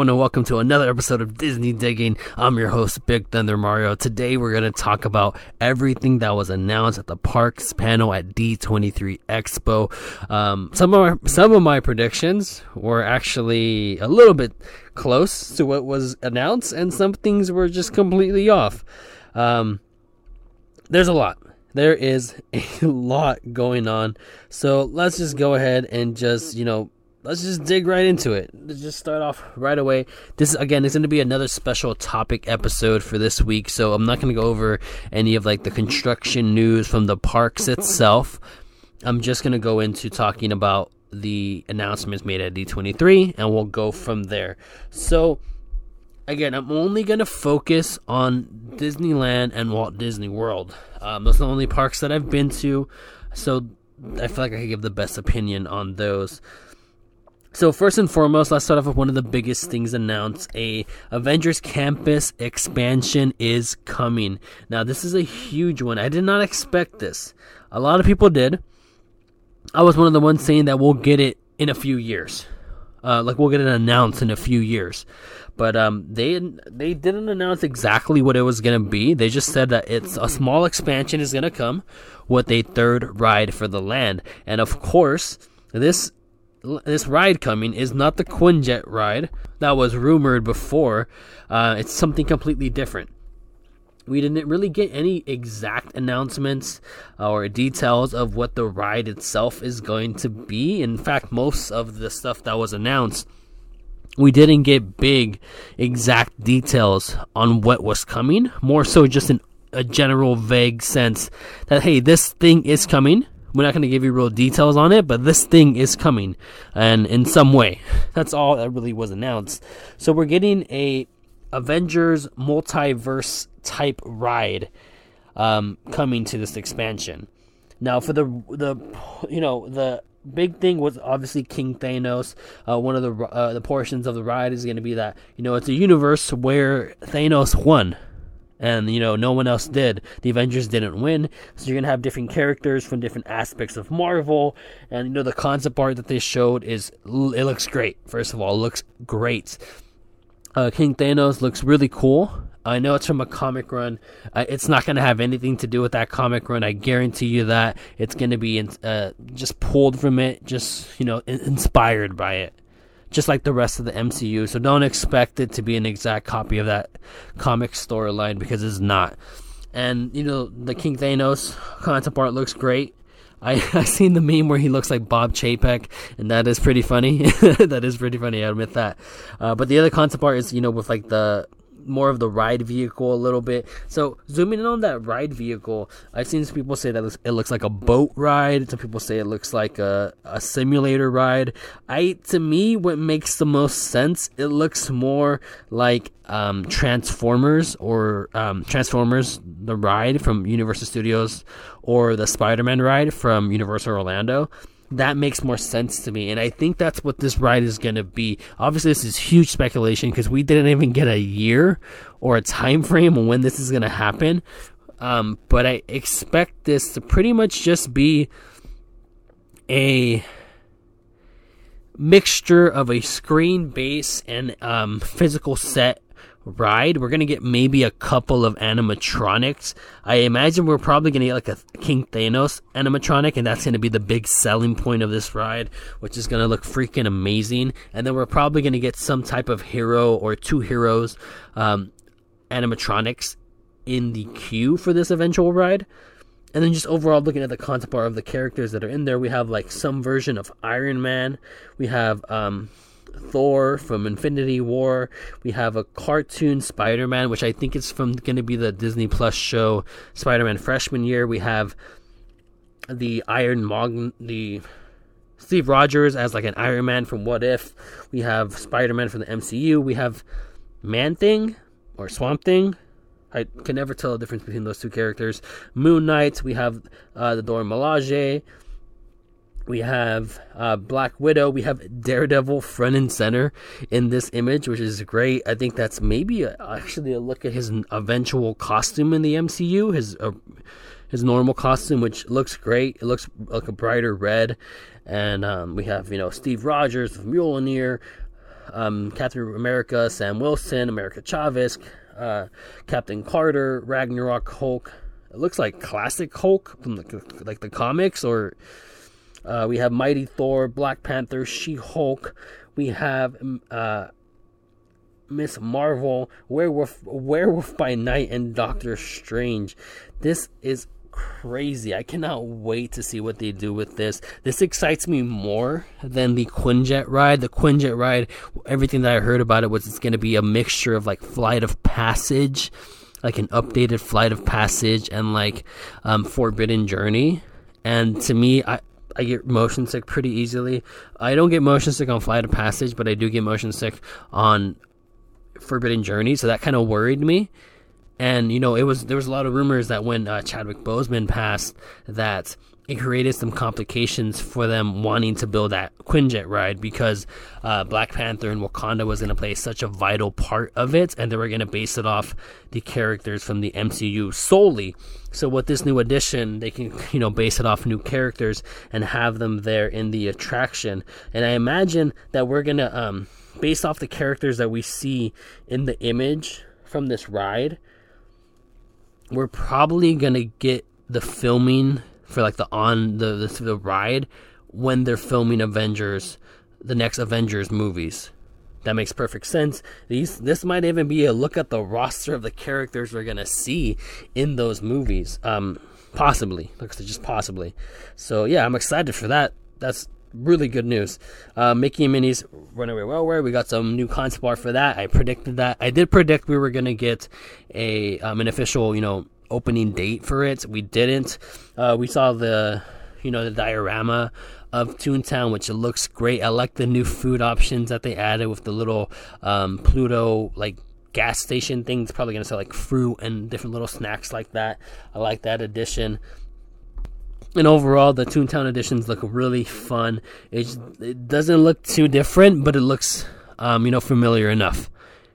Everyone, and welcome to another episode of Disney Diggin. I'm your host, Big Thunder Mario. Today we're going to talk about everything that was announced at the Parks panel at D23 Expo. Um, some of my, some of my predictions were actually a little bit close to what was announced, and some things were just completely off. Um, there's a lot. There is a lot going on. So let's just go ahead and just, you know, let's just dig right into it. Let's just start off right away. This again is going to be another special topic episode for this week, so I'm not going to go over any of like the construction news from the parks itself. I'm just going to go into talking about the announcements made at D23 and we'll go from there. So again, I'm only going to focus on Disneyland and Walt Disney World. Um, those are the only parks that I've been to, so I feel like I can give the best opinion on those. So first and foremost, let's start off with one of the biggest things announced. A Avengers Campus expansion is coming. Now this is a huge one. I did not expect this. A lot of people did. I was one of the ones saying that we'll get it in a few years. Uh, like we'll get it announced in a few years. But um, they they didn't announce exactly what it was gonna be. They just said that it's a small expansion is gonna come with a third ride for the land, and of course this this ride coming is not the Quinjet ride that was rumored before. Uh, it's something completely different. We didn't really get any exact announcements or details of what the ride itself is going to be. In fact, most of the stuff that was announced, we didn't get big, exact details on what was coming. More so, just in a general, vague sense that, hey, this thing is coming we're not going to give you real details on it, but this thing is coming, and in some way, that's all that really was announced. So we're getting a Avengers multiverse type ride um, coming to this expansion. Now, for the the you know the big thing was obviously King Thanos. Uh, one of the uh, the portions of the ride is going to be that you know it's a universe where Thanos won and you know no one else did. The Avengers didn't win, so you're gonna have different characters from different aspects of Marvel, and you know the concept art that they showed is it looks great. First of all, it looks great. Uh, King Thanos looks really cool. I know it's from a comic run. Uh, it's not going to have anything to do with that comic run. I guarantee you that it's going to be in, uh, just pulled from it, just you know, in- inspired by it just like the rest of the MCU. So don't expect it to be an exact copy of that comic storyline because it's not. And you know the King Thanos concept art looks great. I I seen the meme where he looks like Bob Chapek, and that is pretty funny. that is pretty funny. I admit that. Uh, but the other concept art is you know with like the more of the ride vehicle a little bit. So zooming in on that ride vehicle, I've seen some people say that it looks like a boat ride. Some people say it looks like a, a simulator ride. I to me, what makes the most sense, it looks more like um, Transformers or um, Transformers the ride from Universal Studios or the Spider-Man ride from Universal Orlando that makes more sense to me. And I think that's what this ride is going to be. Obviously, this is huge speculation because we didn't even get a year or a time frame on when this is going to happen. Um, but I expect this to pretty much just be a mixture of a screen base and um, physical set ride. We're gonna get maybe a couple of animatronics. I imagine we're probably gonna get like a King Thanos animatronic, and that's gonna be the big selling point of this ride, which is gonna look freaking amazing. And then we're probably gonna get some type of hero or two heroes um, animatronics in the queue for this eventual ride. And then just overall looking at the concept art of the characters that are in there, we have like some version of Iron Man. We have um, Thor from Infinity War. We have a cartoon Spider Man, which I think is from going to be the Disney Plus show Spider Man freshman year. We have the Iron Mog, the Steve Rogers as like an Iron Man from What If. We have Spider Man from the MCU. We have Man Thing or Swamp Thing. I can never tell the difference between those two characters. Moon Knight. We have uh, the Dora Milaje. We have uh, Black Widow. We have Daredevil front and center in this image, which is great. I think that's maybe a, actually a look at his eventual costume in the MCU. His uh, his normal costume, which looks great. It looks like a brighter red. And um, we have you know Steve Rogers, Mjolnir, um, Captain America, Sam Wilson, America Chavez, uh, Captain Carter, Ragnarok Hulk. It looks like classic Hulk from the, like the comics, or uh, we have Mighty Thor, Black Panther, She Hulk. We have uh, Miss Marvel, Werewolf, Werewolf by Night, and Doctor Strange. This is crazy. I cannot wait to see what they do with this. This excites me more than the Quinjet ride. The Quinjet ride, everything that I heard about it was it's going to be a mixture of like Flight of Passage, like an updated Flight of Passage, and like um, Forbidden Journey. And to me, I, I get motion sick pretty easily. I don't get motion sick on Flight of Passage, but I do get motion sick on Forbidden Journey, so that kind of worried me. And you know, it was there was a lot of rumors that when uh, Chadwick Boseman passed, that it created some complications for them wanting to build that Quinjet ride because uh, Black Panther and Wakanda was going to play such a vital part of it, and they were going to base it off the characters from the MCU solely. So with this new addition, they can you know base it off new characters and have them there in the attraction. And I imagine that we're gonna um, based off the characters that we see in the image from this ride, we're probably gonna get the filming for like the on the, the the ride when they're filming Avengers, the next Avengers movies. That makes perfect sense. These this might even be a look at the roster of the characters we're gonna see in those movies. Um, possibly, looks just possibly. So yeah, I'm excited for that. That's really good news. Uh, Mickey and Minnie's Runaway Railway. We got some new concept art for that. I predicted that. I did predict we were gonna get a um, an official, you know, opening date for it. We didn't. Uh, we saw the, you know, the diorama of Toontown, which looks great. I like the new food options that they added with the little um, Pluto like gas station thing. It's probably gonna sell like fruit and different little snacks like that. I like that addition. And overall, the Toontown editions look really fun. It, it doesn't look too different, but it looks, um, you know, familiar enough.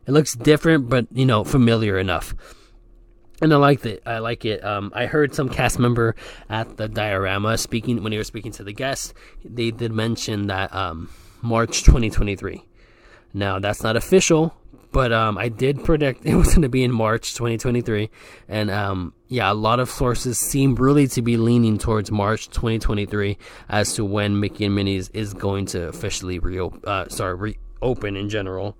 It looks different, but you know, familiar enough and I like it. I like it. Um, I heard some cast member at the diorama speaking when he was speaking to the guests. They did mention that um, March 2023. Now that's not official, but um, I did predict it was going to be in March 2023, and um, yeah, a lot of sources seem really to be leaning towards March 2023 as to when Mickey and Minnie's is going to officially reopen. Uh, sorry, reopen in general.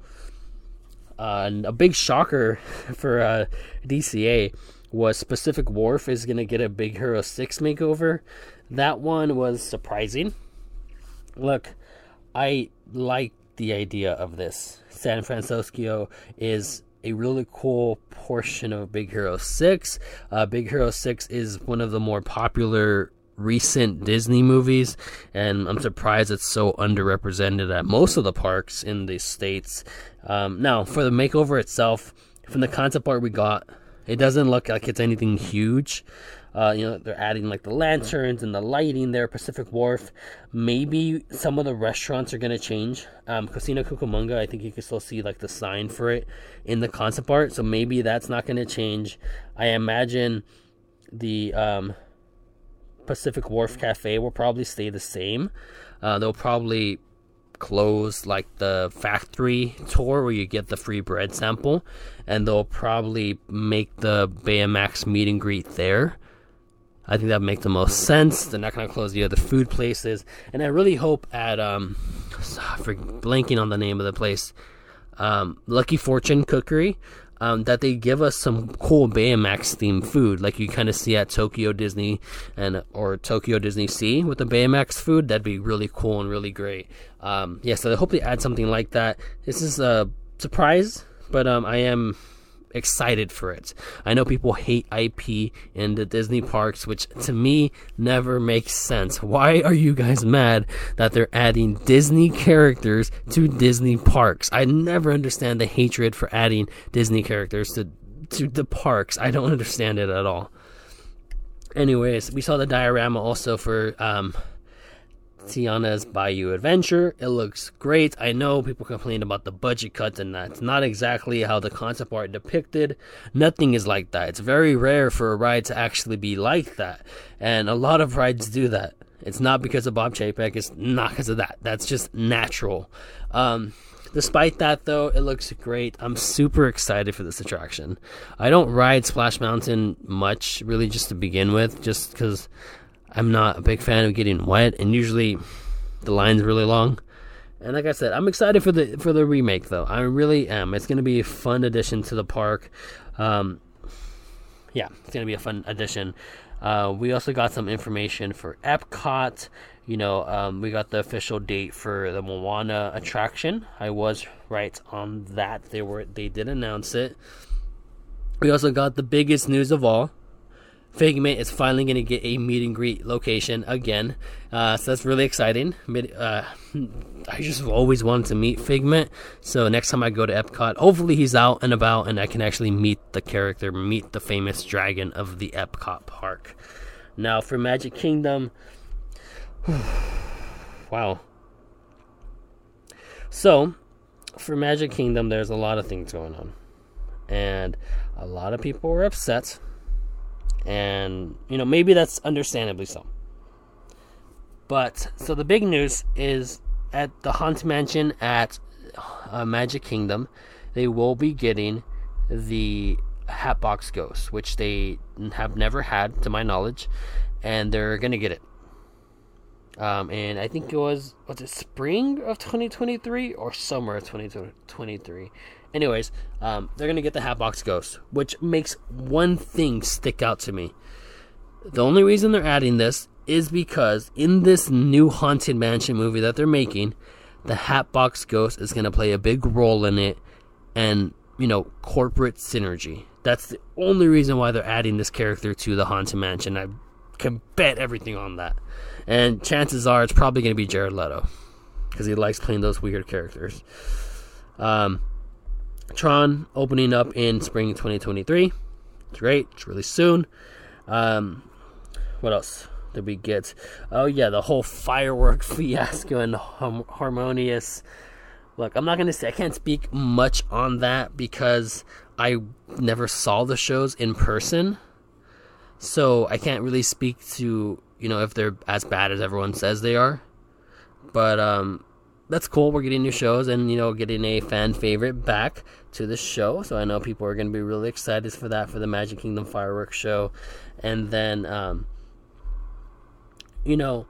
Uh, a big shocker for uh, DCA was Pacific Wharf is going to get a Big Hero 6 makeover. That one was surprising. Look, I like the idea of this. San Francisco is a really cool portion of Big Hero 6. Uh, Big Hero 6 is one of the more popular recent Disney movies, and I'm surprised it's so underrepresented at most of the parks in the states. Um, now, for the makeover itself, from the concept art we got, it doesn't look like it's anything huge. Uh, you know, they're adding like the lanterns and the lighting there, Pacific Wharf. Maybe some of the restaurants are gonna change. Um, Cocina Cucamonga, I think you can still see like the sign for it in the concept art, so maybe that's not gonna change. I imagine the um, Pacific Wharf Cafe will probably stay the same. Uh, they'll probably close like the factory tour where you get the free bread sample, and they'll probably make the Baymax meet and greet there. I think that would make the most sense. They're not going to close the other food places, and I really hope at um, for blanking on the name of the place, um, Lucky Fortune Cookery um, that they give us some cool Baymax themed food, like you kind of see at Tokyo Disney and or Tokyo Disney Sea with the Baymax food. That'd be really cool and really great. Um, yeah, so I hope they add something like that. This is a surprise, but um, I am excited for it. I know people hate IP in the Disney parks, which to me never makes sense. Why are you guys mad that they're adding Disney characters to Disney parks? I never understand the hatred for adding Disney characters to to the parks. I don't understand it at all. Anyways, we saw the diorama also for um, Tiana's Bayou Adventure. It looks great. I know people complain about the budget cuts, and that's not exactly how the concept art depicted. Nothing is like that. It's very rare for a ride to actually be like that, and a lot of rides do that. It's not because of Bob Chapek. It's not because of that. That's just natural. Um, Despite that, though, it looks great. I'm super excited for this attraction. I don't ride Splash Mountain much, really, just to begin with, just because I'm not a big fan of getting wet, and usually the line's really long. And like I said, I'm excited for the for the remake, though. I really am. It's going to be a fun addition to the park. Um, yeah, it's going to be a fun addition. Uh, we also got some information for Epcot. You know, um, we got the official date for the Moana attraction. I was right on that. They were they did announce it. We also got the biggest news of all. Figment is finally going to get a meet and greet location again, uh, so that's really exciting. Uh, I just always wanted to meet Figment, so next time I go to Epcot, hopefully he's out and about, and I can actually meet the character, meet the famous dragon of the Epcot park. Now for Magic Kingdom, wow. So, for Magic Kingdom, there's a lot of things going on. And a lot of people were upset. And, you know, maybe that's understandably so. But, so the big news is at the Haunted Mansion at uh, Magic Kingdom, they will be getting the Hatbox Ghost, which they have never had, to my knowledge. And they're going to get it. Um, and I think it was was it spring of 2023 or summer of 2023. Anyways, um, they're gonna get the Hatbox Ghost, which makes one thing stick out to me. The only reason they're adding this is because in this new Haunted Mansion movie that they're making, the Hatbox Ghost is gonna play a big role in it, and you know corporate synergy. That's the only reason why they're adding this character to the Haunted Mansion. I can bet everything on that. And chances are it's probably going to be Jared Leto because he likes playing those weird characters. Um, Tron opening up in spring 2023. It's great. It's really soon. Um, what else did we get? Oh yeah, the whole firework fiasco and hum- harmonious. Look, I'm not gonna say I can't speak much on that because I never saw the shows in person, so I can't really speak to you know, if they're as bad as everyone says they are. But um, that's cool. We're getting new shows and you know getting a fan favorite back to the show. So I know people are going to be really excited for that for the Magic Kingdom fireworks show. And then, um, you know,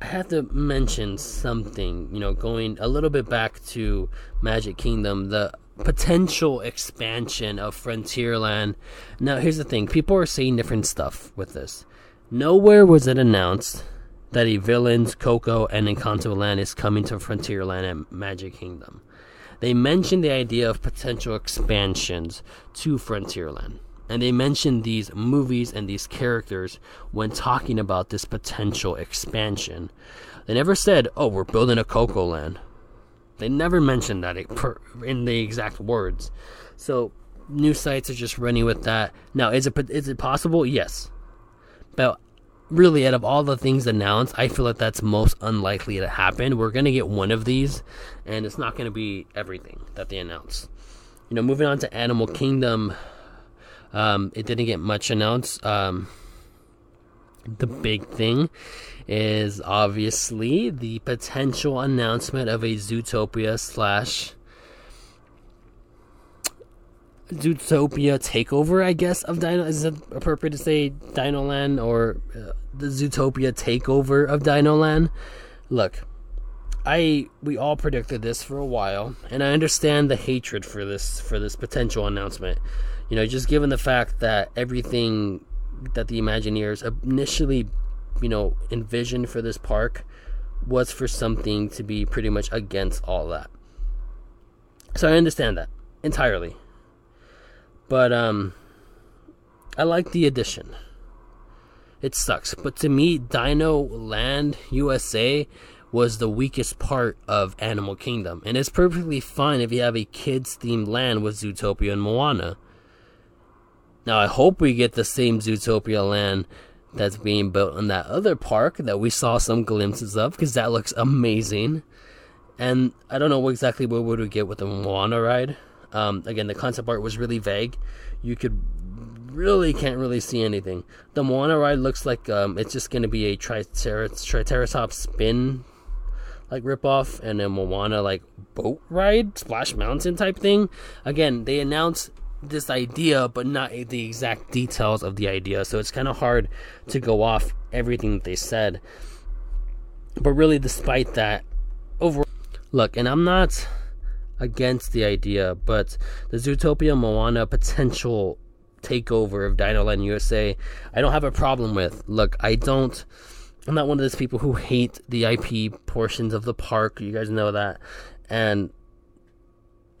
I have to mention something. You know, going a little bit back to Magic Kingdom, the potential expansion of Frontierland. Now, here's the thing: people are saying different stuff with this. Nowhere was it announced that a Villains, Coco, and Encanto Land is coming to Frontierland and Magic Kingdom. They mentioned the idea of potential expansions to Frontierland. And they mentioned these movies and these characters when talking about this potential expansion. They never said, oh, we're building a Coco Land. They never mentioned that in the exact words. So, news sites are just running with that. Now, is it, is it possible? Yes. But really, out of all the things announced, I feel like that's most unlikely to happen. We're going to get one of these, and it's not going to be everything that they announce. You know, moving on to Animal Kingdom, um, it didn't get much announced. Um, the big thing is obviously the potential announcement of a Zootopia slash Zootopia takeover, I guess, of Dino. Is it appropriate to say Dino Land or uh, the Zootopia takeover of Dino Land? Look, I we all predicted this for a while, and I understand the hatred for this for this potential announcement. You know, just given the fact that everything that the Imagineers initially, you know, envisioned for this park was for something to be pretty much against all that. So I understand that entirely. But um I like the addition. It sucks, but to me Dino Land USA was the weakest part of Animal Kingdom, and it's perfectly fine if you have a kids themed land with Zootopia and Moana. Now I hope we get the same Zootopia land that's being built in that other park that we saw some glimpses of because that looks amazing. And I don't know exactly what we get with the Moana ride. Um, again, the concept art was really vague. You could really can't really see anything. The Moana ride looks like um, it's just going to be a tricer- Triceratops spin like ripoff, and then Moana like boat ride, Splash Mountain type thing. Again, they announced this idea, but not the exact details of the idea, so it's kind of hard to go off everything that they said. But really, despite that, overall, look, and I'm not against the idea, but the Zootopia Moana potential takeover of Dinoland USA, I don't have a problem with. Look, I don't. I'm not one of those people who hate the IP portions of the park. You guys know that. And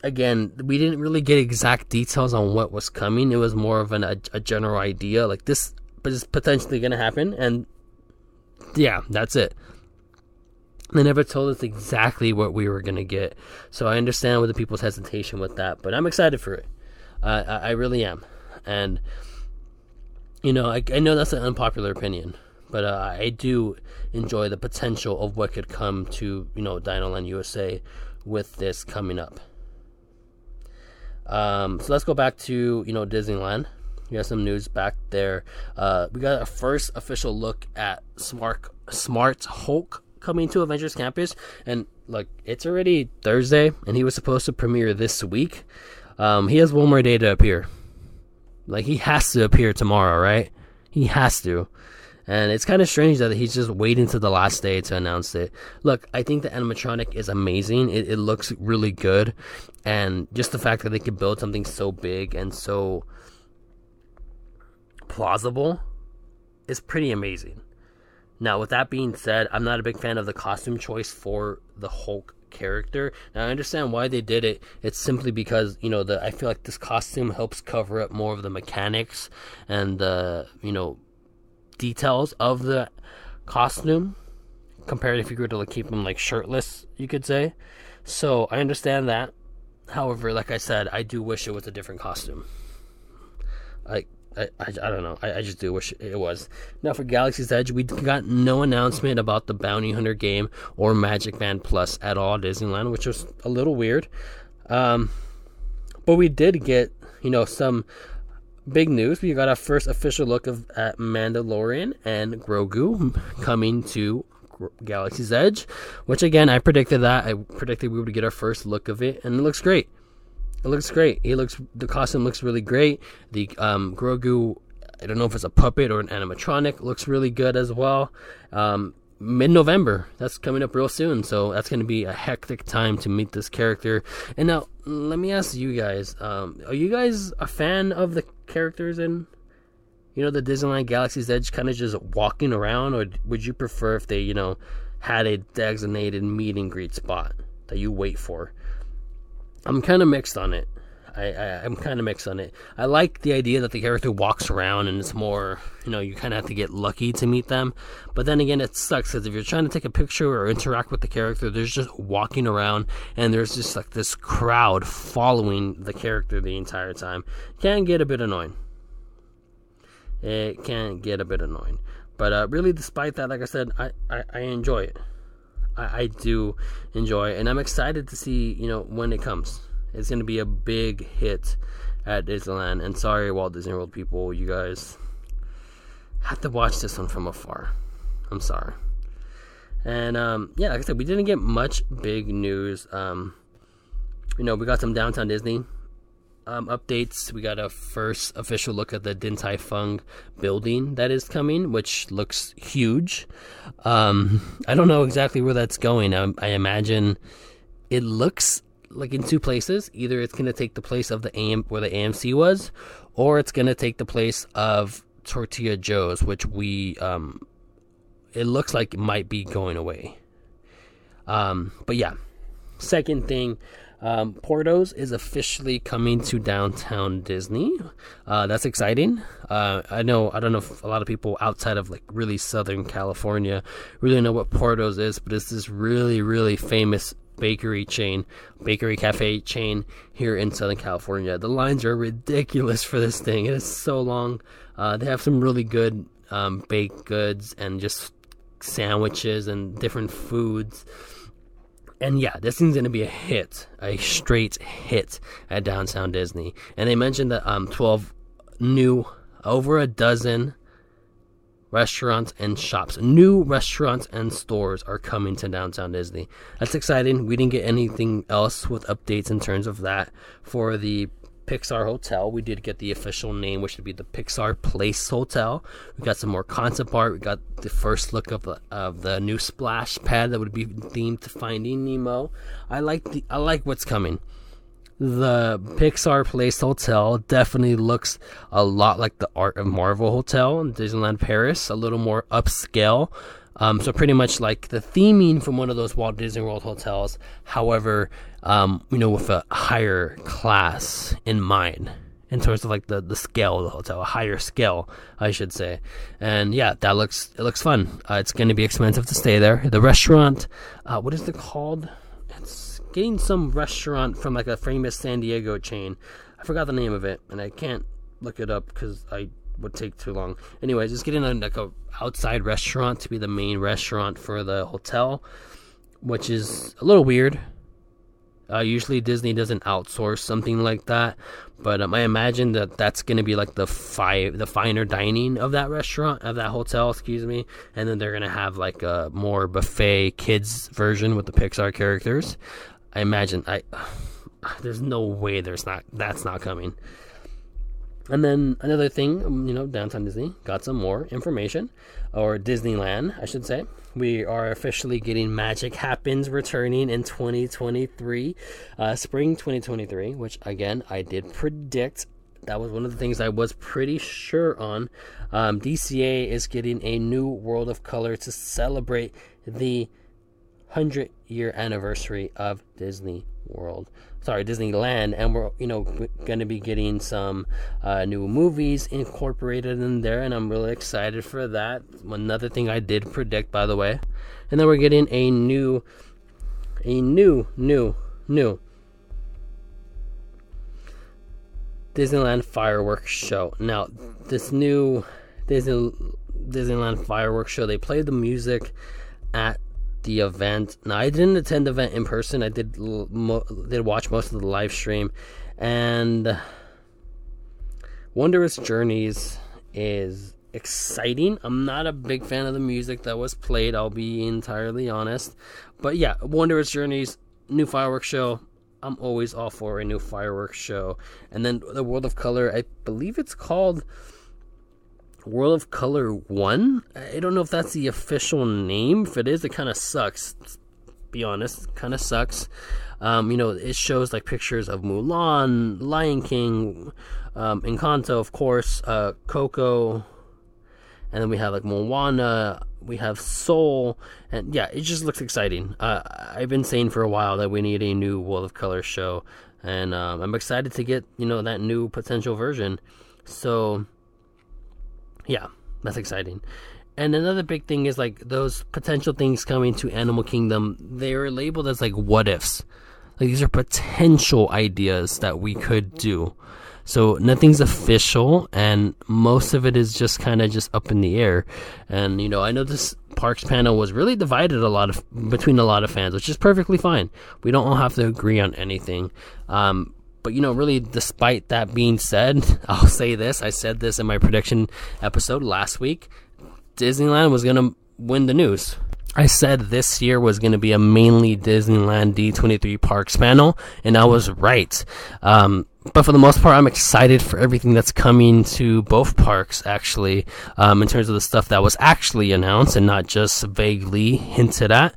again, we didn't really get exact details on what was coming. It was more of an, a, a general idea, like this is potentially going to happen, and yeah, that's it. They never told us exactly what we were going to get, so I understand with the people's hesitation with that, but I'm excited for it. Uh, I, I, really am, and you know, I, I know that's an unpopular opinion, but uh, I do enjoy the potential of what could come to you know Dinoland USA with this coming up. Um, so let's go back to you know Disneyland. We got some news back there. Uh, we got a first official look at Smart Smart Hulk coming to Avengers Campus, and look, it's already Thursday, and he was supposed to premiere this week. Um, he has one more day to appear. Like he has to appear tomorrow, right? He has to. And it's kind of strange that he's just waiting to the last day to announce it. Look, I think the animatronic is amazing. It, it looks really good. And just the fact that they could build something so big and so plausible is pretty amazing. Now, with that being said, I'm not a big fan of the costume choice for the Hulk character. Now, I understand why they did it. It's simply because you know the I feel like this costume helps cover up more of the mechanics and the you know details of the costume compared if you were to like, keep him like shirtless, you could say. So I understand that. However, like I said, I do wish it was a different costume. I I, I, I, don't know. I, I just do wish it was. Now for Galaxy's Edge, we got no announcement about the Bounty Hunter game or Magic Band Plus at all Disneyland, which was a little weird. Um, but we did get, you know, some big news. We got our first official look of at Mandalorian and Grogu coming to Galaxy's Edge, which again I predicted that. I predicted we would get our first look of it, and it looks great. It looks great. He looks the costume looks really great. The um, Grogu, I don't know if it's a puppet or an animatronic, looks really good as well. Um, mid November. That's coming up real soon. So that's going to be a hectic time to meet this character. And now, let me ask you guys um, are you guys a fan of the characters in, you know, the Disneyland Galaxy's Edge kind of just walking around? Or would you prefer if they, you know, had a designated meet and greet spot that you wait for? I'm kind of mixed on it. I, I am kind of mixed on it. I like the idea that the character walks around and it's more, you know, you kind of have to get lucky to meet them. But then again, it sucks because if you're trying to take a picture or interact with the character, there's just walking around and there's just like this crowd following the character the entire time. Can get a bit annoying. It can get a bit annoying. But uh, really, despite that, like I said, I, I, I enjoy it. I, I do enjoy and I'm excited to see you know when it comes. It's going to be a big hit at Disneyland. And sorry, Walt Disney World people, you guys have to watch this one from afar. I'm sorry. And um, yeah, like I said, we didn't get much big news. Um, you know, we got some downtown Disney um, updates. We got a first official look at the Din Tai Fung building that is coming, which looks huge. Um, I don't know exactly where that's going. I, I imagine it looks like in two places. Either it's going to take the place of the AM where the AMC was, or it's going to take the place of Tortilla Joe's, which we um, it looks like might be going away. Um, but yeah, second thing. Um, Portos is officially coming to downtown Disney. Uh, that's exciting. Uh, I know I don't know if a lot of people outside of like really Southern California really know what Portos is, but it's this really really famous bakery chain, bakery cafe chain here in Southern California. The lines are ridiculous for this thing. It is so long. Uh, they have some really good um, baked goods and just sandwiches and different foods. And yeah, this thing's gonna be a hit, a straight hit at Downtown Disney. And they mentioned that um, 12 new, over a dozen restaurants and shops. New restaurants and stores are coming to downtown Disney. That's exciting. We didn't get anything else with updates in terms of that for the Pixar Hotel. We did get the official name, which would be the Pixar Place Hotel. We got some more concept art. We got the first look of the of the new splash pad that would be themed to Finding Nemo. I like the I like what's coming. The Pixar Place Hotel definitely looks a lot like the Art of Marvel Hotel in Disneyland Paris, a little more upscale. Um, so pretty much like the theming from one of those Walt Disney World hotels. However, um, you know, with a higher class in mind in terms of like the, the scale of the hotel, a higher scale, I should say. And yeah, that looks it looks fun. Uh, it's going to be expensive to stay there. The restaurant, uh, what is it called? It's getting some restaurant from like a famous San Diego chain. I forgot the name of it, and I can't look it up because I would take too long. Anyways, just getting a, like a outside restaurant to be the main restaurant for the hotel, which is a little weird. Uh, usually Disney doesn't outsource something like that, but um, I imagine that that's going to be like the five, the finer dining of that restaurant of that hotel, excuse me, and then they're going to have like a more buffet kids version with the Pixar characters. I imagine I. There's no way there's not that's not coming. And then another thing, um, you know, Downtown Disney got some more information, or Disneyland, I should say. We are officially getting Magic Happens returning in 2023, uh, spring 2023, which again, I did predict. That was one of the things I was pretty sure on. Um, DCA is getting a new World of Color to celebrate the 100 year anniversary of Disney World sorry Disneyland, and we're you know going to be getting some uh, new movies incorporated in there, and I'm really excited for that. Another thing I did predict, by the way, and then we're getting a new, a new, new, new Disneyland fireworks show. Now, this new Disney Disneyland fireworks show, they play the music at the event. Now, I didn't attend the event in person. I did mo- did watch most of the live stream, and Wondrous Journeys is exciting. I'm not a big fan of the music that was played. I'll be entirely honest, but yeah, Wondrous Journeys new fireworks show. I'm always all for a new fireworks show. And then the World of Color, I believe it's called World of Color 1. I don't know if that's the official name. If it is, it kind of sucks. Be honest, kind of sucks. Um, you know, it shows like pictures of Mulan, Lion King, um, Encanto, of course, uh, Coco, and then we have like Moana, we have Soul, and yeah, it just looks exciting. Uh, I've been saying for a while that we need a new World of Color show, and um, I'm excited to get you know that new potential version. So yeah, that's exciting. And another big thing is like those potential things coming to Animal Kingdom, they're labeled as like what ifs. Like these are potential ideas that we could do. So nothing's official, and most of it is just kind of just up in the air. And you know, I know this parks panel was really divided a lot of between a lot of fans, which is perfectly fine. We don't all have to agree on anything. Um, but you know, really, despite that being said, I'll say this. I said this in my prediction episode last week. Disneyland was gonna win the news. I said this year was going to be a mainly Disneyland D23 Parks panel, and I was right. Um, but for the most part, I'm excited for everything that's coming to both parks, actually, um, in terms of the stuff that was actually announced and not just vaguely hinted at.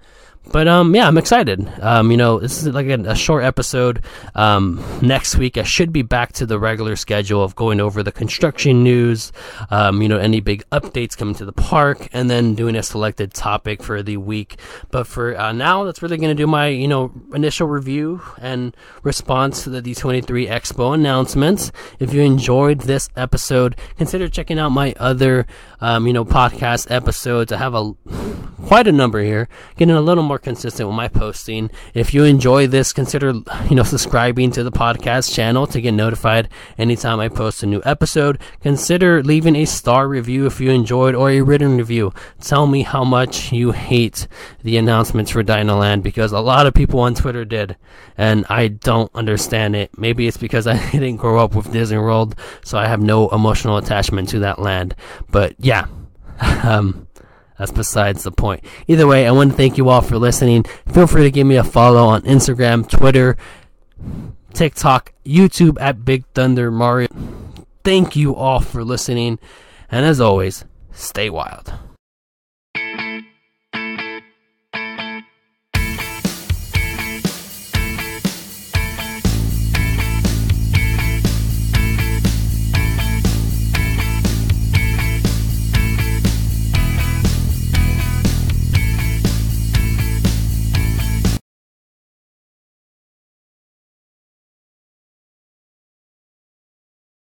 But um, yeah, I'm excited. Um, you know, this is like a, a short episode. Um, next week, I should be back to the regular schedule of going over the construction news. Um, you know, any big updates coming to the park, and then doing a selected topic for the week. But for uh, now, that's really going to do my you know initial review and response to the D23 Expo announcements. If you enjoyed this episode, consider checking out my other um, you know podcast episodes. I have a quite a number here, getting a little more consistent with my posting. If you enjoy this, consider you know subscribing to the podcast channel to get notified anytime I post a new episode. Consider leaving a star review if you enjoyed or a written review. Tell me how much you hate the announcements for Dinoland because a lot of people on Twitter did, and I don't understand it. Maybe it's because I didn't grow up with Disney World, so I have no emotional attachment to that land. But yeah, um, that's besides the point. Either way, I want to thank you all for listening. Feel free to give me a follow on Instagram, Twitter, TikTok, YouTube at Big Thunder Mario. Thank you all for listening. And as always, stay wild.